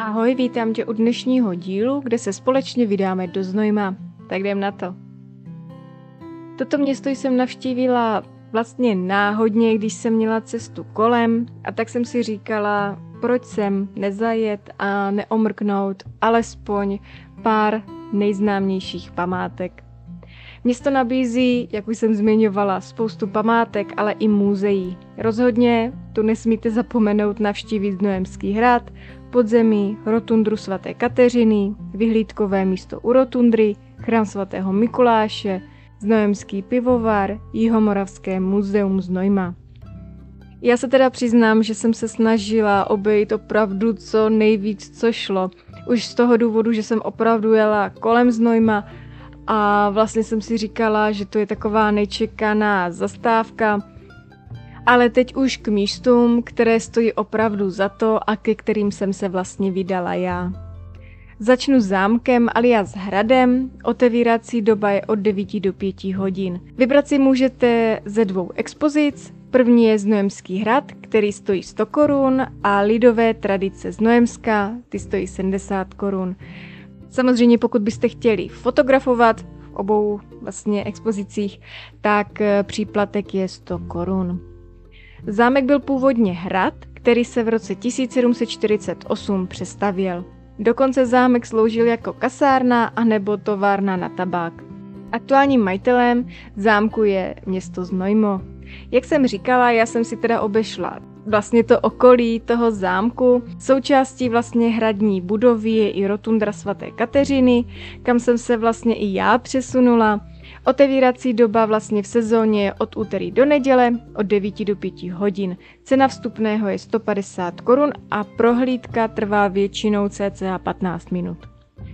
Ahoj, vítám tě u dnešního dílu, kde se společně vydáme do Znojma. Tak jdem na to. Toto město jsem navštívila vlastně náhodně, když jsem měla cestu kolem a tak jsem si říkala, proč sem nezajet a neomrknout alespoň pár nejznámějších památek. Město nabízí, jak už jsem zmiňovala, spoustu památek, ale i muzeí. Rozhodně tu nesmíte zapomenout navštívit Znojemský hrad, podzemí, rotundru svaté Kateřiny, vyhlídkové místo u rotundry, chrám svatého Mikuláše, Znojemský pivovar, Jihomoravské muzeum Znojma. Já se teda přiznám, že jsem se snažila obejít opravdu co nejvíc, co šlo. Už z toho důvodu, že jsem opravdu jela kolem Znojma a vlastně jsem si říkala, že to je taková nečekaná zastávka, ale teď už k místům, které stojí opravdu za to a ke kterým jsem se vlastně vydala já. Začnu zámkem alias hradem, otevírací doba je od 9 do 5 hodin. Vybrat si můžete ze dvou expozic, první je Znojemský hrad, který stojí 100 korun a lidové tradice z Nojemska, ty stojí 70 korun. Samozřejmě pokud byste chtěli fotografovat v obou vlastně expozicích, tak eh, příplatek je 100 korun. Zámek byl původně hrad, který se v roce 1748 přestavěl. Dokonce zámek sloužil jako kasárna a nebo továrna na tabák. Aktuálním majitelem zámku je město Znojmo. Jak jsem říkala, já jsem si teda obešla vlastně to okolí toho zámku. Součástí vlastně hradní budovy je i rotundra svaté Kateřiny, kam jsem se vlastně i já přesunula. Otevírací doba vlastně v sezóně je od úterý do neděle od 9 do 5 hodin. Cena vstupného je 150 korun a prohlídka trvá většinou cca 15 minut.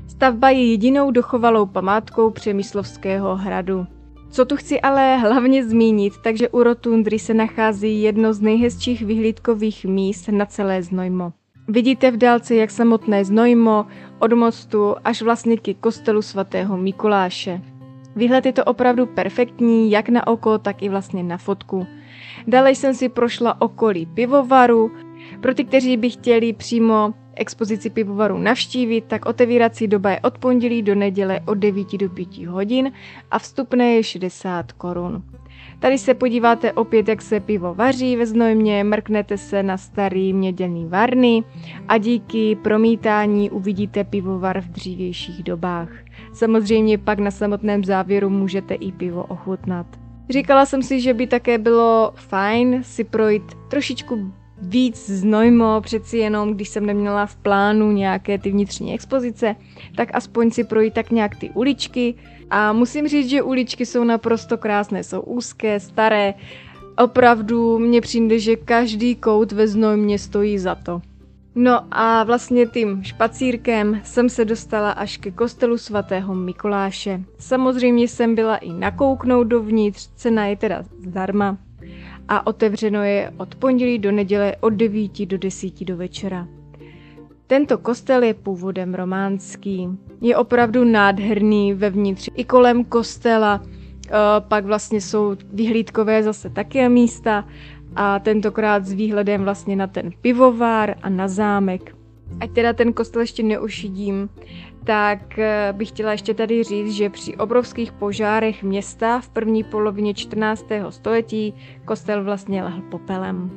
Stavba je jedinou dochovalou památkou Přemyslovského hradu. Co tu chci ale hlavně zmínit, takže u Rotundry se nachází jedno z nejhezčích vyhlídkových míst na celé Znojmo. Vidíte v dálce, jak samotné Znojmo od mostu až vlastně ke kostelu svatého Mikuláše. Výhled je to opravdu perfektní, jak na oko, tak i vlastně na fotku. Dále jsem si prošla okolí pivovaru. Pro ty, kteří by chtěli přímo expozici pivovaru navštívit, tak otevírací doba je od pondělí do neděle od 9 do 5 hodin a vstupné je 60 korun. Tady se podíváte opět, jak se pivo vaří ve Znojmě, mrknete se na starý měděný varny a díky promítání uvidíte pivovar v dřívějších dobách. Samozřejmě pak na samotném závěru můžete i pivo ochutnat. Říkala jsem si, že by také bylo fajn si projít trošičku víc znojmo, přeci jenom, když jsem neměla v plánu nějaké ty vnitřní expozice, tak aspoň si projít tak nějak ty uličky. A musím říct, že uličky jsou naprosto krásné, jsou úzké, staré. Opravdu mně přijde, že každý kout ve Znojmě stojí za to. No a vlastně tím špacírkem jsem se dostala až ke kostelu svatého Mikuláše. Samozřejmě jsem byla i nakouknout dovnitř, cena je teda zdarma a otevřeno je od pondělí do neděle od 9 do 10 do večera. Tento kostel je původem románský. Je opravdu nádherný vevnitř i kolem kostela. Eh, pak vlastně jsou vyhlídkové zase také místa a tentokrát s výhledem vlastně na ten pivovar a na zámek. Ať teda ten kostel ještě neušidím, tak eh, bych chtěla ještě tady říct, že při obrovských požárech města v první polovině 14. století kostel vlastně lehl popelem.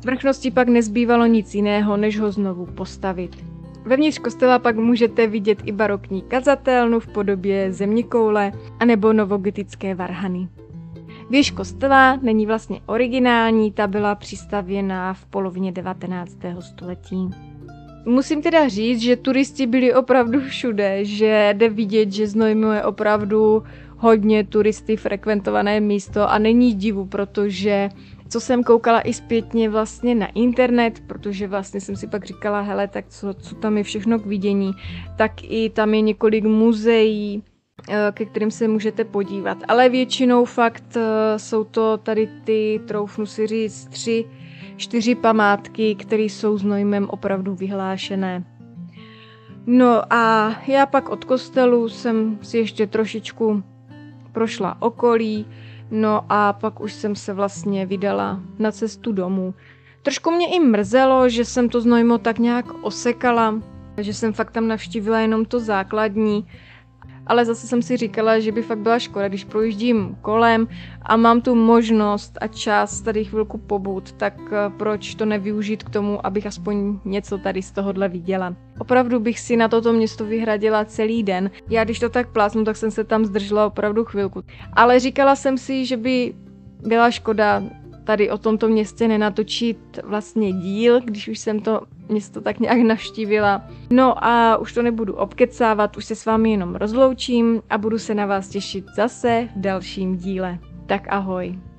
Z vrchnosti pak nezbývalo nic jiného, než ho znovu postavit. Vevnitř kostela pak můžete vidět i barokní kazatelnu v podobě zemní anebo novogotické varhany. Věž kostela není vlastně originální, ta byla přistavěna v polovině 19. století. Musím teda říct, že turisti byli opravdu všude, že jde vidět, že Znojmo je opravdu hodně turisty frekventované místo a není divu, protože co jsem koukala i zpětně vlastně na internet, protože vlastně jsem si pak říkala, hele, tak co, co tam je všechno k vidění, tak i tam je několik muzeí, eh, ke kterým se můžete podívat. Ale většinou fakt eh, jsou to tady ty, troufnu si říct, tři čtyři památky, které jsou s Nojmem opravdu vyhlášené. No a já pak od kostelu jsem si ještě trošičku prošla okolí, no a pak už jsem se vlastně vydala na cestu domů. Trošku mě i mrzelo, že jsem to Znojmo tak nějak osekala, že jsem fakt tam navštívila jenom to základní, ale zase jsem si říkala, že by fakt byla škoda, když projíždím kolem a mám tu možnost a čas tady chvilku pobud, tak eh, proč to nevyužít k tomu, abych aspoň něco tady z tohohle viděla. Opravdu bych si na toto město vyhradila celý den. Já když to tak plásnu, tak jsem se tam zdržela opravdu chvilku. Ale říkala jsem si, že by byla škoda tady o tomto městě nenatočit vlastně díl, když už jsem to město tak nějak navštívila. No a už to nebudu obkecávat, už se s vámi jenom rozloučím a budu se na vás těšit zase v dalším díle. Tak ahoj.